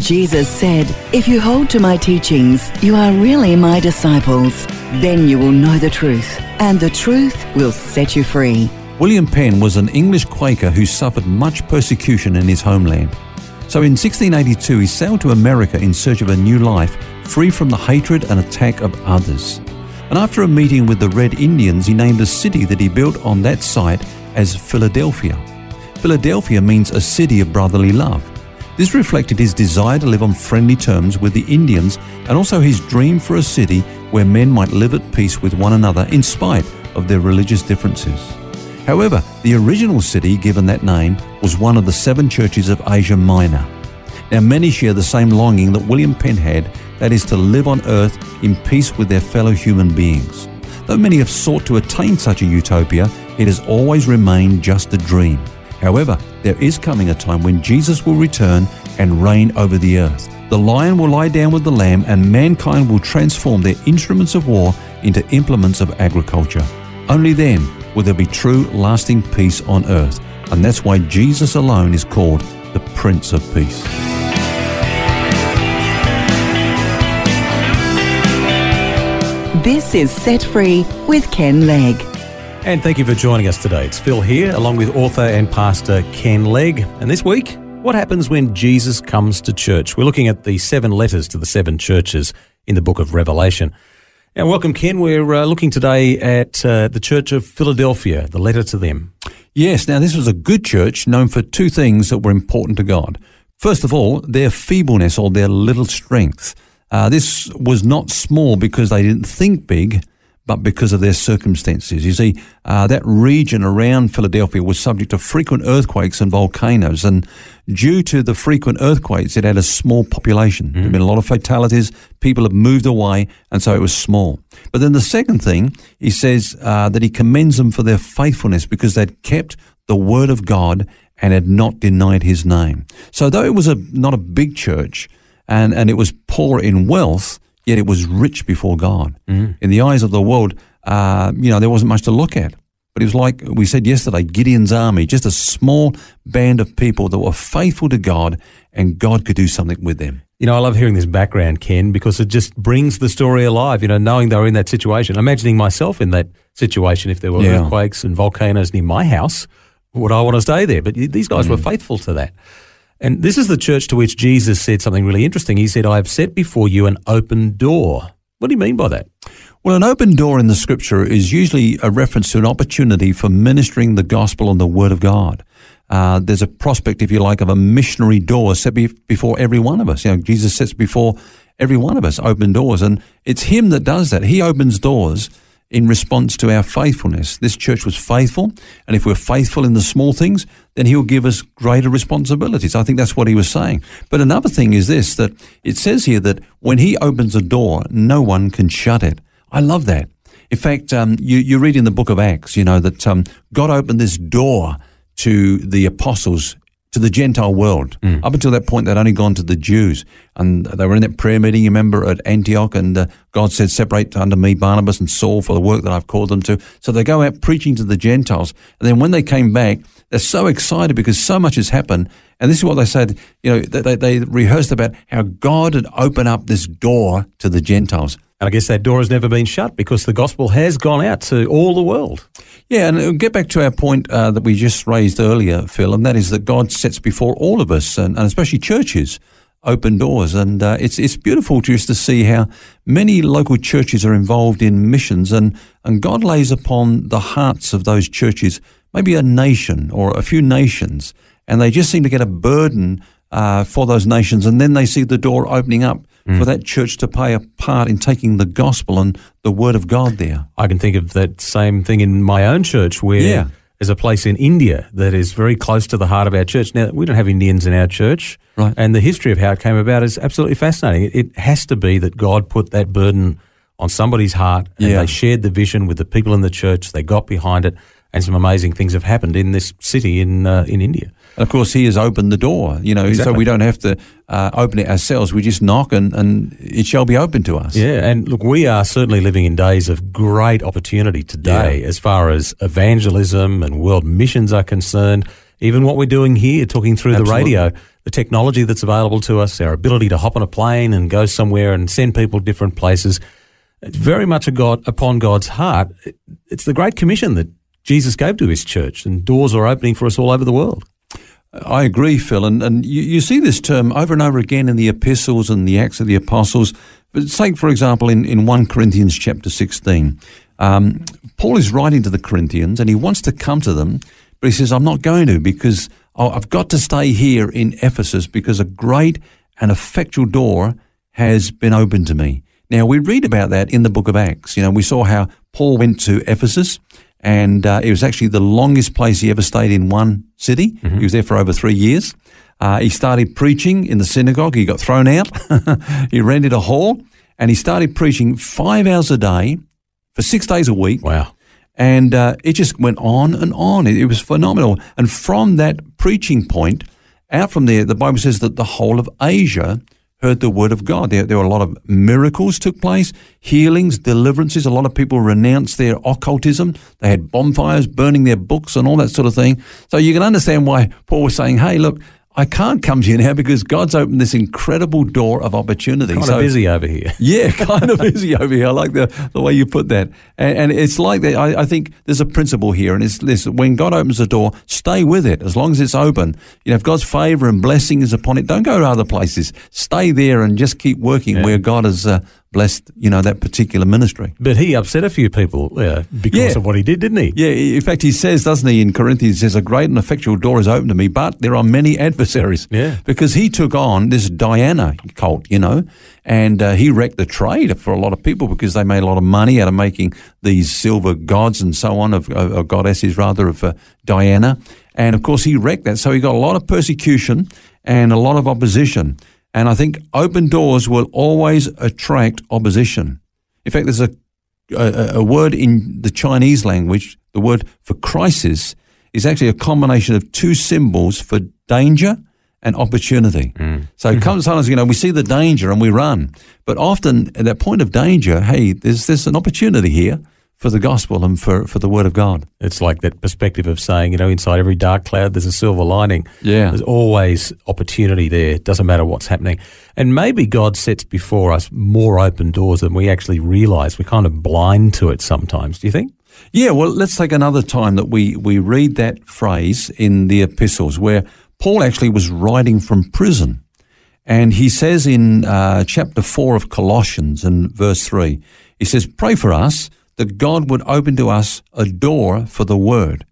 Jesus said, If you hold to my teachings, you are really my disciples. Then you will know the truth, and the truth will set you free. William Penn was an English Quaker who suffered much persecution in his homeland. So in 1682, he sailed to America in search of a new life, free from the hatred and attack of others. And after a meeting with the Red Indians, he named a city that he built on that site as Philadelphia. Philadelphia means a city of brotherly love. This reflected his desire to live on friendly terms with the Indians and also his dream for a city where men might live at peace with one another in spite of their religious differences. However, the original city given that name was one of the seven churches of Asia Minor. Now, many share the same longing that William Penn had, that is, to live on earth in peace with their fellow human beings. Though many have sought to attain such a utopia, it has always remained just a dream. However, there is coming a time when Jesus will return and reign over the earth. The lion will lie down with the lamb, and mankind will transform their instruments of war into implements of agriculture. Only then will there be true, lasting peace on earth. And that's why Jesus alone is called the Prince of Peace. This is Set Free with Ken Legg. And thank you for joining us today. It's Phil here, along with author and pastor Ken Legg. And this week, what happens when Jesus comes to church? We're looking at the seven letters to the seven churches in the book of Revelation. And welcome, Ken. We're uh, looking today at uh, the Church of Philadelphia, the letter to them. Yes, now this was a good church known for two things that were important to God. First of all, their feebleness or their little strength. Uh, this was not small because they didn't think big, but because of their circumstances. You see, uh, that region around Philadelphia was subject to frequent earthquakes and volcanoes, and due to the frequent earthquakes, it had a small population. Mm. There have been a lot of fatalities. People have moved away, and so it was small. But then the second thing, he says uh, that he commends them for their faithfulness because they'd kept the word of God and had not denied his name. So though it was a not a big church, and, and it was poor in wealth, yet it was rich before God. Mm. In the eyes of the world, uh, you know, there wasn't much to look at. But it was like we said yesterday, Gideon's army, just a small band of people that were faithful to God, and God could do something with them. You know, I love hearing this background, Ken, because it just brings the story alive. You know, knowing they were in that situation, imagining myself in that situation if there were yeah. earthquakes and volcanoes near my house, would I want to stay there? But these guys mm. were faithful to that. And this is the church to which Jesus said something really interesting. He said, I have set before you an open door. What do you mean by that? Well, an open door in the scripture is usually a reference to an opportunity for ministering the gospel and the word of God. Uh, there's a prospect, if you like, of a missionary door set be- before every one of us. You know, Jesus sets before every one of us open doors, and it's Him that does that. He opens doors in response to our faithfulness. This church was faithful, and if we're faithful in the small things, then He'll give us greater responsibilities. I think that's what He was saying. But another thing is this that it says here that when He opens a door, no one can shut it. I love that. In fact, um, you, you read in the book of Acts, you know, that um, God opened this door to the apostles to the Gentile world. Mm. Up until that point, they'd only gone to the Jews. And they were in that prayer meeting, you remember, at Antioch, and uh, God said, Separate unto me Barnabas and Saul for the work that I've called them to. So they go out preaching to the Gentiles. And then when they came back, they're so excited because so much has happened. And this is what they said, you know, they, they rehearsed about how God had opened up this door to the Gentiles. And I guess that door has never been shut because the gospel has gone out to all the world. Yeah, and get back to our point uh, that we just raised earlier, Phil, and that is that God sets before all of us, and, and especially churches, open doors. And uh, it's it's beautiful just to see how many local churches are involved in missions, and, and God lays upon the hearts of those churches maybe a nation or a few nations, and they just seem to get a burden uh, for those nations, and then they see the door opening up mm. for that church to play a part in taking the gospel and the word of God there. I can think of that same thing in my own church where yeah. there's a place in India that is very close to the heart of our church. Now, we don't have Indians in our church, right. and the history of how it came about is absolutely fascinating. It has to be that God put that burden on somebody's heart, and Yeah. they shared the vision with the people in the church. They got behind it, and some amazing things have happened in this city in uh, in India. And of course, He has opened the door, you know, so we don't have to uh, open it ourselves. We just knock and, and it shall be open to us. Yeah, and look, we are certainly living in days of great opportunity today Yeah. as far as evangelism and world missions are concerned. Even what we're doing here, talking through Absolutely. the radio, the technology that's available to us, our ability to hop on a plane and go somewhere and send people different places. It's very much a God upon God's heart. It's the Great Commission that Jesus gave to His church, and doors are opening for us all over the world. I agree, Phil. And, and you, you see this term over and over again in the epistles and the Acts of the Apostles. But take, for example, in, in 1 Corinthians chapter 16, um, Paul is writing to the Corinthians and he wants to come to them, but he says, I'm not going to because I've got to stay here in Ephesus because a great and effectual door has been opened to me. Now, we read about that in the book of Acts. You know, we saw how Paul went to Ephesus and uh, it was actually the longest place he ever stayed in one city. He was there for over three years. Uh, he started preaching in the synagogue. He got thrown out. he rented a hall and he started preaching five hours a day for six days a week. Wow. And uh, it just went on and on. It, it was phenomenal. And from that preaching point, out from there, the Bible says that the whole of Asia heard the word of God. There, there were a lot of miracles took place, healings, deliverances. A lot of people renounced their occultism. They had bonfires burning their books and all that sort of thing. So you can understand why Paul was saying, hey, look, I can't come to you now because God's opened this incredible door of opportunity. Kind So- of busy over here. yeah, kind of busy over here. I like the, the way you put that. And, and it's like that. I, I think there's a principle here, and it's this: when God opens a door, stay with it as long as it's open. You know, if God's favor and blessing is upon it, don't go to other places. Stay there and just keep working Yeah. where God has uh, blessed. You know that particular ministry. But he upset a few people uh, because Yeah. of what he did, didn't he? Yeah, in fact, he says, doesn't he, in Corinthians, he says, a great and effectual door is open to me, but there are many adversaries. Yeah. Because he took on this Diana cult, you know, and uh, he wrecked the trade for a lot of people because they made a lot of money out of making these silver gods and so on, of, of, of goddesses rather, of uh, Diana. And of course, he wrecked that. So he got a lot of persecution and a lot of opposition. And I think open doors will always attract opposition. In fact, there's a a, a word in the Chinese language, the word for crisis, is actually a combination of two symbols for danger and opportunity. Mm. So it comes sometimes, you know, we see the danger and we run. But often at that point of danger, hey, there's, there's an opportunity here for the gospel and for, for the word of God. It's like that perspective of saying, you know, inside every dark cloud, there's a silver lining. Yeah. There's always opportunity there. It doesn't matter what's happening. And maybe God sets before us more open doors than we actually realize. We're kind of blind to it sometimes. Do you think? Yeah, well, let's take another time that we, we read that phrase in the epistles where Paul actually was writing from prison. And he says in uh, chapter 4 of Colossians and verse 3, he says, Pray for us that God would open to us a door for the word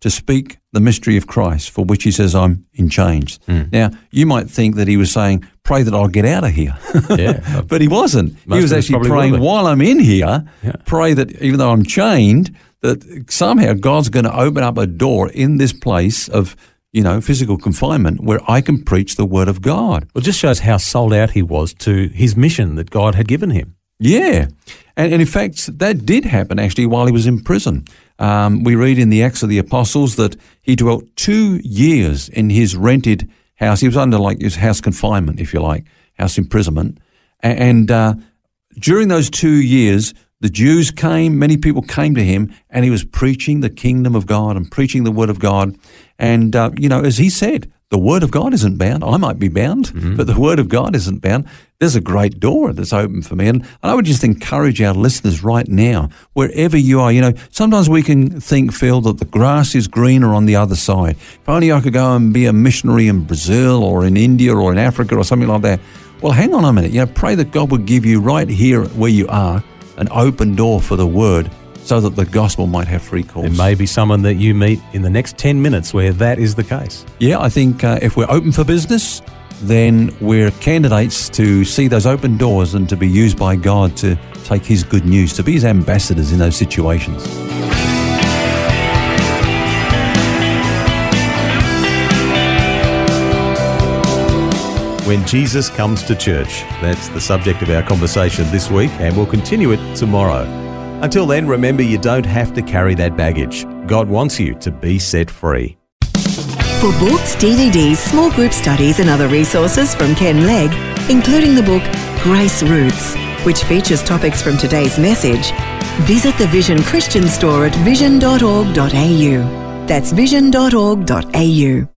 to speak the mystery of Christ, for which he says, I'm in chains. Hmm. Now, you might think that he was saying, Pray that I'll get out of here. Yeah. but he wasn't. He was actually praying while I'm in here, Yeah. pray that even though I'm chained, that somehow God's going to open up a door in this place of, you know, physical confinement where I can preach the word of God. Well, it just shows how sold out he was to his mission that God had given him. Yeah. And, and in fact, that did happen actually while he was in prison. Um, we read in the Acts of the Apostles that he dwelt two years in his rented house. He was under like his house confinement, if you like, house imprisonment. And uh, during those two years, the Jews came, many people came to him, and he was preaching the kingdom of God and preaching the word of God. And, uh, you know, as he said, the word of God isn't bound. I might be bound, mm-hmm. but the word of God isn't bound. There's a great door that's open for me. And I would just encourage our listeners right now, wherever you are, you know, sometimes we can think, Phil, that the grass is greener on the other side. If only I could go and be a missionary in Brazil or in India or in Africa or something like that. Well, hang on a minute. You know, pray that God would give you right here where you are an open door for the word so that the gospel might have free course. There may be someone that you meet in the next 10 minutes where that is the case. Yeah, I think uh, if we're open for business, then we're candidates to see those open doors and to be used by God to take His good news, to be His ambassadors in those situations. when Jesus comes to church. That's the subject of our conversation this week, and we'll continue it tomorrow. Until then, remember you don't have to carry that baggage. God wants you to be set free. For books, DVDs, small group studies, and other resources from Ken Legg, including the book Grace Roots, which features topics from today's message, visit the Vision Christian store at vision.org.au. That's vision.org.au.